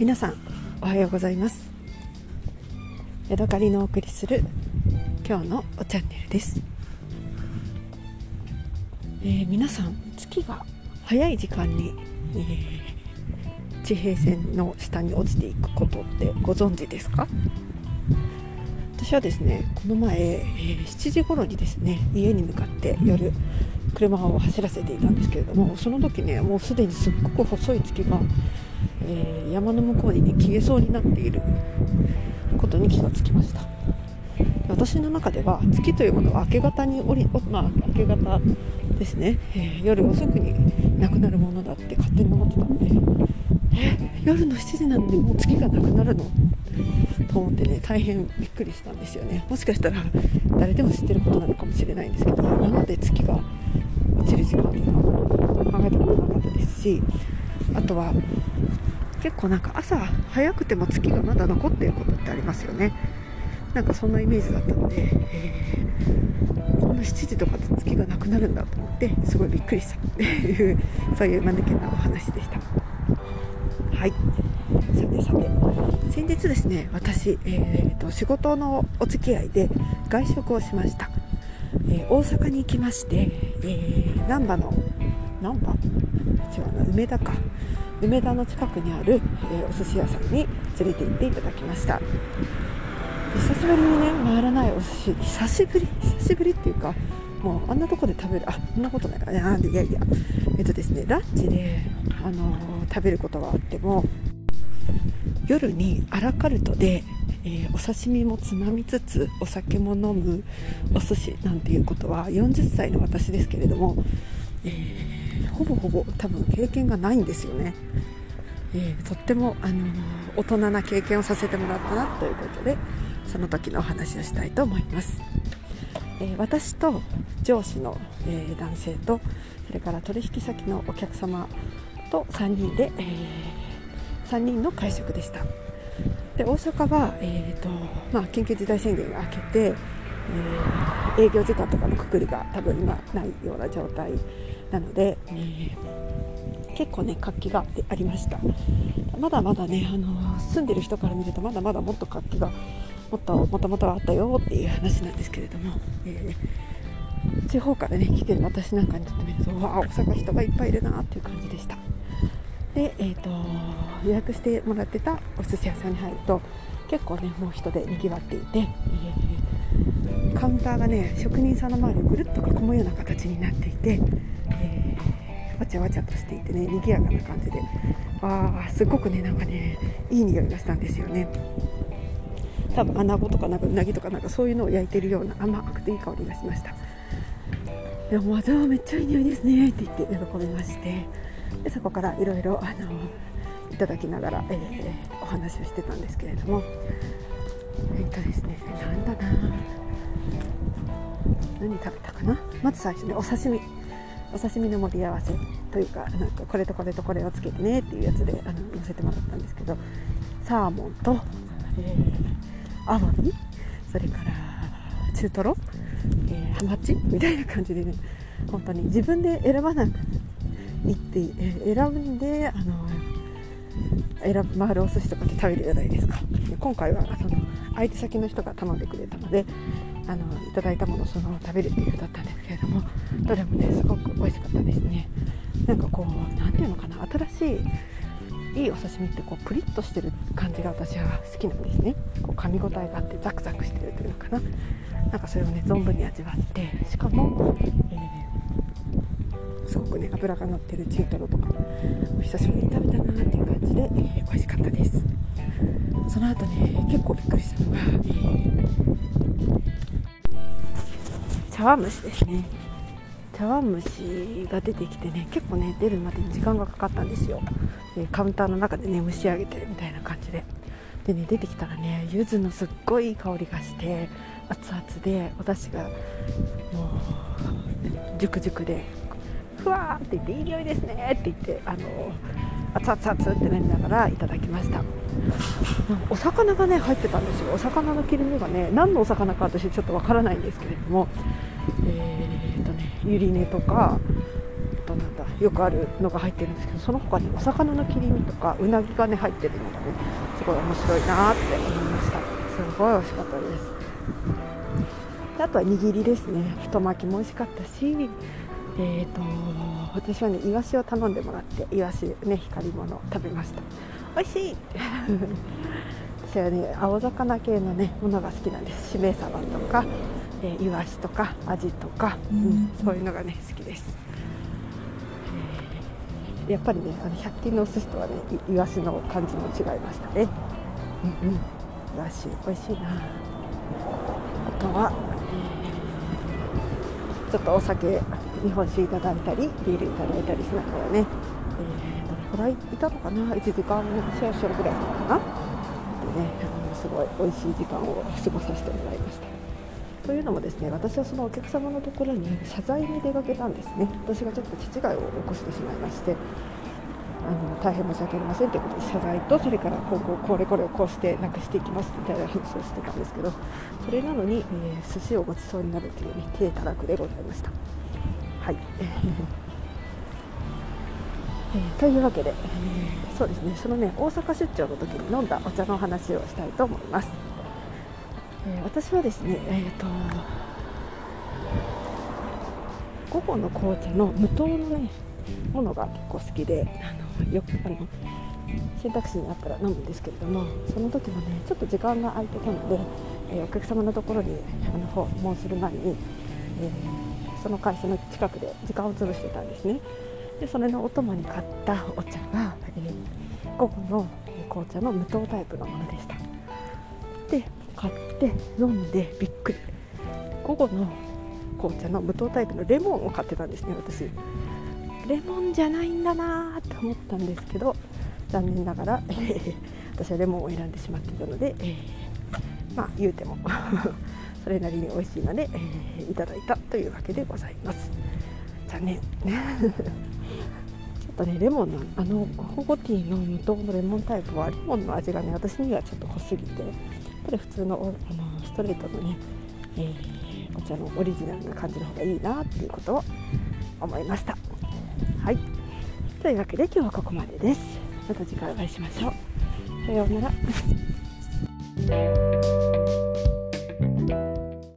皆さんおはようございます。ヤドカリのお送りする今日のおチャンネルです、えー、皆さん月が早い時間に、えー、地平線の下に落ちていくことってご存知ですか？私はですねこの前、えー、7時頃にですね家に向かって夜車を走らせていたんですけれどもその時ねもうすでにすっごく細い月が、えー、山の向こうにね消えそうになっていることに気がつきました。私の中では月というものは明け方に降り、まあ、明け方ですね、えー、夜遅くになくなるものだって勝手に思ってたんで。え夜の7時なのにもう月がなくなるの？と思ってね大変びっくりしたんですよね。もしかしたら誰でも知ってることなのかもしれないんですけど今まで月が落ちる時間っていうのは考えたことなかったですしあとは結構なんか朝早くても月がまだ残っていることってありますよね。なんかそんなイメージだったので、えー、こんな7時とかで月がなくなるんだと思ってすごいびっくりしたっていうそういう間抜けなお話でした。はい。さてさて。先日ですね私、えーと、仕事のお付き合いで外食をしました、えー、大阪に行きまして、えー、難波の難波違うな梅田か。梅田の近くにある、えー、お寿司屋さんに連れて行っていただきました。久しぶりにね回らないお寿司。久しぶり？久しぶりっていうかもうあんなとこで食べるあそんなことない。あいやいやえっとですねランチで、あのー、食べることはあっても夜にアラカルトで、えー、お刺身もつまみつつお酒も飲むお寿司なんていうことは40歳の私ですけれども、えー、ほぼほぼ多分経験がないんですよね、えとっても、あの大人な経験をさせてもらったなということでその時のお話をしたいと思います、えー、私と上司の、えー、男性とそれから取引先のお客様と3人で、えー、3人の会食でした。で大阪は、えーとまあ、緊急事態宣言が明けて、えー、営業時間とかのくくりが多分今ないような状態なので、えー、結構ね活気がありました。まだまだねあの住んでる人から見るとまだまだもっと活気がもっともともとあったよっていう話なんですけれども、えー、地方からね来てる私なんかにとってみるとわあ大阪人がいっぱいいるなっていう感じでした。で、えーと、予約してもらってたお寿司屋さんに入ると結構ねもう人でにぎわっていて、えー、カウンターがね職人さんの周りをぐるっと囲むような形になっていて、ちゃわちゃとしていてね賑やかな感じで。わあすごくねなんかねいい匂いがしたんですよね。多分穴子とかなんかうなぎとかなんかそういうのを焼いてるような甘くていい香りがしました。でもわざわめっちゃいい匂いですねって言って喜びまして。でそこからいろいろいただきながら、えー、お話をしてたんですけれども。えっとですねなんだな。何食べたかな？まず最初にお刺身。お刺身の盛り合わせというかなんかこれとこれとこれをつけてねっていうやつであの載せてもらったんですけどサーモンと、えーアワビそれから中トロ、えー、ハマチみたいな感じでね本当に自分で選ばなくいって、えー、選んであの選ぶ回るお寿司とかって食べるじゃないですか。今回はその相手先の人が頼んでくれたのであのいただいたものをそのまま食べるっていうだったんですけれどもどれもねすごく美味しかったですね。なんかこう何ていうのかな新しいいいお刺身ってこうプリッとしてる感じが私は好きなんですね。こう噛み応えがあってザクザクしてるというのかな。なんかそれをね存分に味わってしかも、えー、すごくね脂が乗ってる中トロとかお久しぶりに食べたなっていう感じで、えー、美味しかったです。その後ね結構びっくりしたのが、えー、茶碗蒸しですね。茶碗蒸しが出てきてね結構ね出るまでに時間がかかったんですよ。でカウンターの中でね蒸し上げてるみたいな感じで。でね出てきたらね柚子のすっごいいい香りがして熱々でお出汁がもう熟熟でふわーって言っていい匂いですねって言ってあの熱々熱ってなりながらいただきました。お魚がね入ってたんですよ。お魚の切り身がね何のお魚か私ちょっとわからないんですけれどもえー、っとねゆり根とかあとなんだよくあるのが入ってるんですけどその他にお魚の切り身とかうなぎがね入ってるのがねすごい面白いなって思いました。すごい美味しかったです。であとは握りですね。太巻きも美味しかったしえーと、私はねイワシを頼んでもらってイワシね光り物食べました。美味しい。私はね青魚系のねものが好きなんです。しめ鯖とか、えー、イワシとかアジとか、うん、そういうのがね好きです、えー、やっぱりねあの100均のお寿司とはねイワシの感じも違いましたね。うんうん。イワシ美味しいな。あとは、えー、ちょっとお酒日本酒いただいたりビールいただいたりしながらね、えー、どれくらいいたのかな？1時間シェアしよるぐらいかな。ねすごい美味しい時間を過ごさせてもらいました。というのもですね私はそのお客様のところに謝罪に出かけたんですね。私がちょっと手違いを起こしてしまいましてあの大変申し訳ありませんということで謝罪とそれから今後これこれをこうしてなくしていきますみたいな話をしてたんですけどそれなのに、えー、寿司をごちそうになるという、ね、手たらくでございました。はい。えー、というわけで、えー、そうですね。そのね大阪出張の時に飲んだお茶の話をしたいと思います、え、私はですねえっ、と午後の紅茶の無糖のねものが結構好きであのよくあの選択肢にあったら飲むんですけれどもその時もねちょっと時間が空いてたので、えお客様のところにあの訪問する前に、えその会社の近くで時間を潰してたんですね。でそれのお供に買ったお茶が、えー、午後の紅茶の無糖タイプのものでした。で買って飲んでびっくり。午後の紅茶の無糖タイプのレモンを買ってたんですね私。レモンじゃないんだなと思ったんですけど残念ながら、えー、私はレモンを選んでしまっていたので、えー、まあ言うても それなりに美味しいので、えー、いただいたというわけでございます。残念。ちょっとねレモンのあのホゴティーの無糖のレモンタイプはレモンの味がね私にはちょっと濃すぎてぱり普通のあのストレートのね、えー、お茶のオリジナルな感じの方がいいなっていうことを思いました。はい。というわけで今日はここまでです。また次回お会いしましょう。さようなら。